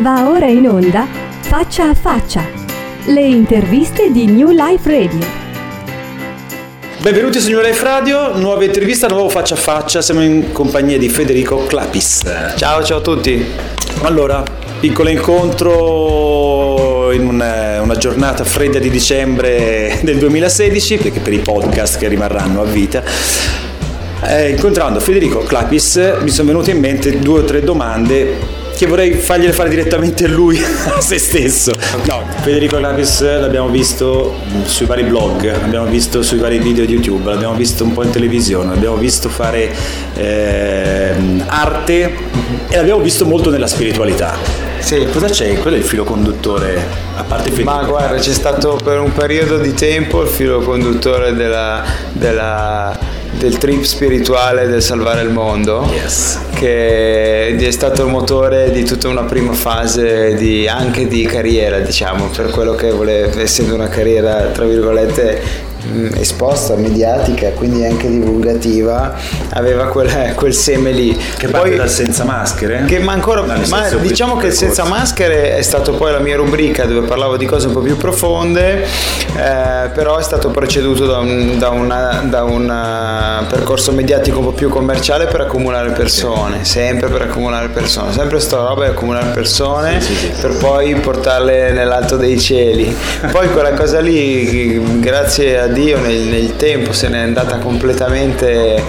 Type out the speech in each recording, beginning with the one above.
Va ora in onda Faccia a Faccia, le interviste di New Life Radio. Benvenuti su New Life Radio, nuova intervista, nuovo faccia a faccia, siamo in compagnia di Federico Clapis. Ciao, ciao a tutti. Allora, piccolo incontro in una, una, giornata fredda di dicembre del 2016, perché per i podcast che rimarranno a vita. Eh, incontrando Federico Clapis mi sono venute in mente due o tre domande che vorrei fargliele fare direttamente lui a se stesso. No, Federico Lapis l'abbiamo visto sui vari blog, l'abbiamo visto sui vari video di YouTube, l'abbiamo visto un po' in televisione, l'abbiamo visto fare eh, arte e l'abbiamo visto molto nella spiritualità. Sì. Cosa c'è? Quello è il filo conduttore, a parte Federico. Ma guarda, c'è stato per un periodo di tempo il filo conduttore della, della del trip spirituale del salvare il mondo, yes. che è stato il motore di tutta una prima fase di, anche di carriera, diciamo, per quello che voleva, essendo una carriera, tra virgolette, esposta, mediatica, quindi anche divulgativa, aveva quel, quel seme lì. Che poi dal senza maschere? Che ma ancora, ma diciamo che il senza maschere è stato poi la mia rubrica dove parlavo di cose un po' più profonde, eh, però è stato preceduto da un, da, una, da un uh, percorso mediatico un po' più commerciale per accumulare persone, sempre per accumulare persone, sempre sta roba è accumulare persone sì, sì. per poi portarle nell'alto dei cieli. Poi quella cosa lì, grazie a Dio nel, nel tempo se n'è andata completamente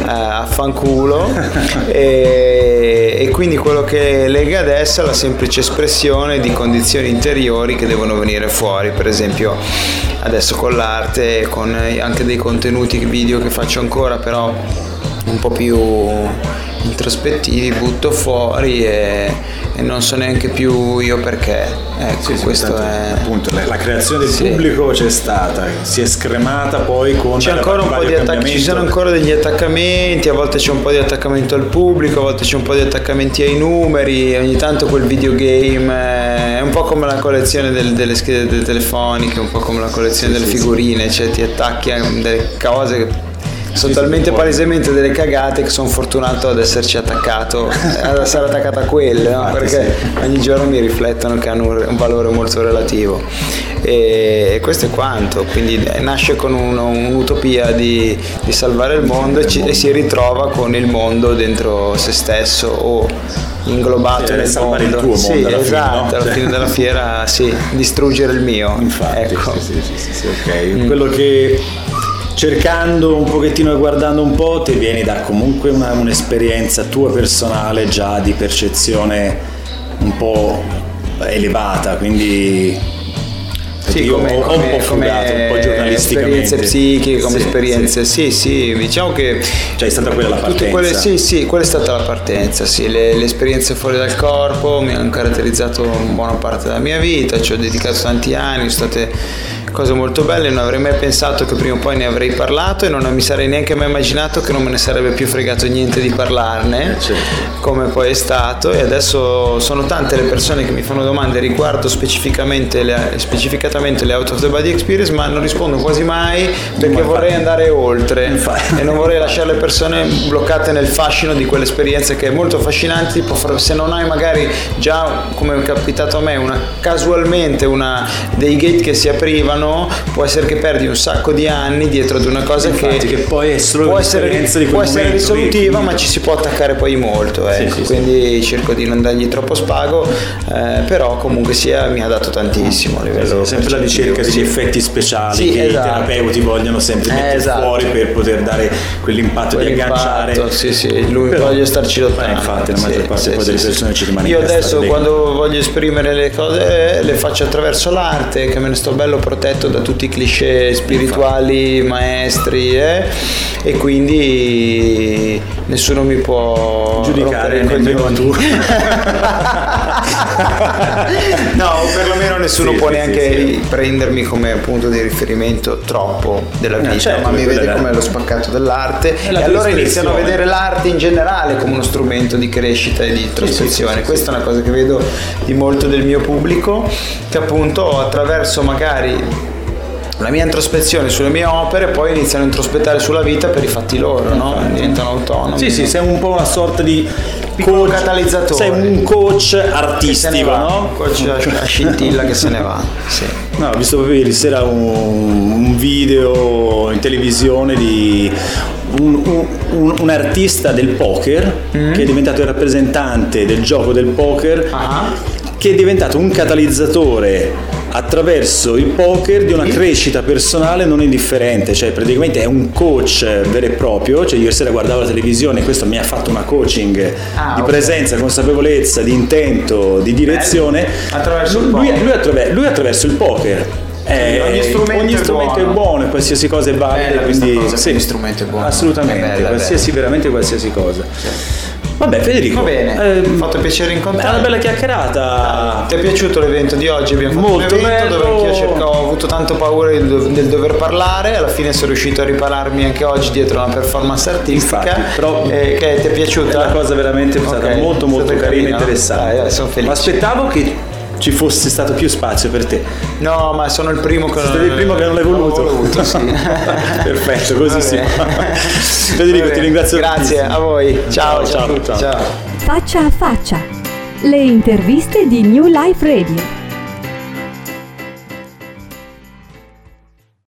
uh, a fanculo. E, e quindi quello che lega adesso è la semplice espressione di condizioni interiori che devono venire fuori, per esempio adesso con l'arte, con anche dei contenuti video che faccio ancora però un po' più introspettivi, butto fuori e, e, non so neanche più io perché. Ecco, sì, questo è... Appunto, la, la creazione del sì. pubblico c'è stata, si è scremata poi con... C'è ancora un po' di attac- ci sono ancora degli attaccamenti, a volte c'è un po' di attaccamento al pubblico, a volte c'è un po' di attaccamenti ai numeri, ogni tanto quel videogame è un po' come la collezione del, delle schede telefoniche, un po' come la collezione sì, delle figurine, cioè ti attacchi a delle cose che sono talmente palesemente delle cagate che sono fortunato ad esserci attaccato, ad essere attaccato a quelle, no? perché ogni giorno mi riflettono che hanno un valore molto relativo. E questo è quanto, quindi nasce con uno, un'utopia di, di, salvare il mondo e, ci, e, si ritrova con il mondo dentro se stesso o inglobato sì, nel salvare mondo. il tuo sì, mondo alla esatto, fine, no? alla fine della fiera sì, distruggere il mio. Infatti, ecco. sì, sì, sì, ok. Mm. Quello che cercando un pochettino e guardando un po' ti vieni da comunque una, un'esperienza tua personale già di percezione un po' elevata, quindi sì, come, ho, come, un po' frugato, un po' giornalisticamente. Esperienze psichiche, come sì, esperienze, sì. sì, sì, diciamo che... Cioè è stata quella la partenza? Quelle, sì, sì, quella è stata la partenza, sì, le, le, esperienze fuori dal corpo mi hanno caratterizzato buona parte della mia vita, ci ho dedicato tanti anni, sono state cose molto belle, non avrei mai pensato che prima o poi ne avrei parlato e non mi sarei neanche mai immaginato che non me ne sarebbe più fregato niente di parlarne, eh, certo. come poi è stato e adesso sono tante le persone che mi fanno domande riguardo specificamente le, specificatamente le out of the body experience, ma non rispondo quasi mai perché ma vorrei andare oltre infatti. e non vorrei lasciare le persone bloccate nel fascino di quell'esperienza che è molto affascinante, tipo se non hai magari già come è capitato a me una, casualmente una, dei gate che si aprivano può essere che perdi un sacco di anni dietro ad una cosa Infatti, che, che, poi è solo può essere, di può essere risolutiva ma ci si può attaccare poi molto ecco. sì, sì, quindi sì. cerco di non dargli troppo spago eh, però comunque sia mi ha dato tantissimo a livello sempre la ricerca degli effetti speciali che esatto. i terapeuti vogliono sempre mettere esatto. fuori per poter dare quell'impatto, quell'impatto di agganciare sì sì lui però, voglio starci lottando infatti la maggior parte delle persone ci rimane io adesso quando voglio esprimere le cose le faccio attraverso l'arte che me ne sto bello protetto da tutti i cliché spirituali, maestri eh? E quindi nessuno mi può giudicare nemmeno tu. no, perlomeno nessuno sì, può sì, neanche sì, prendermi come punto di riferimento troppo della vita, no, certo, ma mi vede come lo spaccato dell'arte. E allora iniziano a vedere l'arte in generale come uno strumento di crescita e di introspezione. Questa è una cosa che vedo di molto del mio pubblico che appunto attraverso magari la mia introspezione sulle mie opere poi iniziano a introspettare sulla vita per i fatti loro, no? diventano autonomi. Sì, sì, sei un po' una sorta di piccolo catalizzatore. Sei un coach artistico, no? Un coach a scintilla che se ne va. Sì. No, ho visto proprio ieri sera un, un video in televisione di un, un, un, artista del poker mm. che è diventato il rappresentante del gioco del poker, uh-huh. Che è diventato un catalizzatore attraverso il poker di una crescita personale non indifferente, cioè praticamente è un coach vero e proprio, cioè ieri sera guardavo la televisione e questo mi ha fatto una coaching ah, di okay. presenza, consapevolezza, di intento, di direzione. Attraverso lui, lui, attraver- lui attraverso il poker. Eh, ogni strumento, ogni strumento è, buono. è buono e qualsiasi cosa è valida. Quindi, cosa, sì, ogni strumento è buono. Assolutamente, bella, qualsiasi, bella. veramente qualsiasi cosa. Vabbè, Federico. Va bene. Eh, fatto piacere incontrare. È una bella chiacchierata. Ti è piaciuto l'evento di oggi? Abbiamo fatto Molto un evento bello. dove anch'io cercavo, ho avuto tanto paura del, del, dover parlare. Alla fine sono riuscito a ripararmi anche oggi dietro una performance artistica. Infatti, però eh, che ti è piaciuta? È una cosa veramente okay. stata molto molto carina e interessante. Dai, sono felice. Ma aspettavo che ci fosse stato più spazio per te. No, ma sono il primo che, non, il primo che non l'hai voluto. voluto sì. Perfetto, così si fa. Federico, ti ringrazio. Grazie tantissimo. a voi. Ciao, ciao, ciao. ciao. Faccia a faccia. Le interviste di New Life Radio.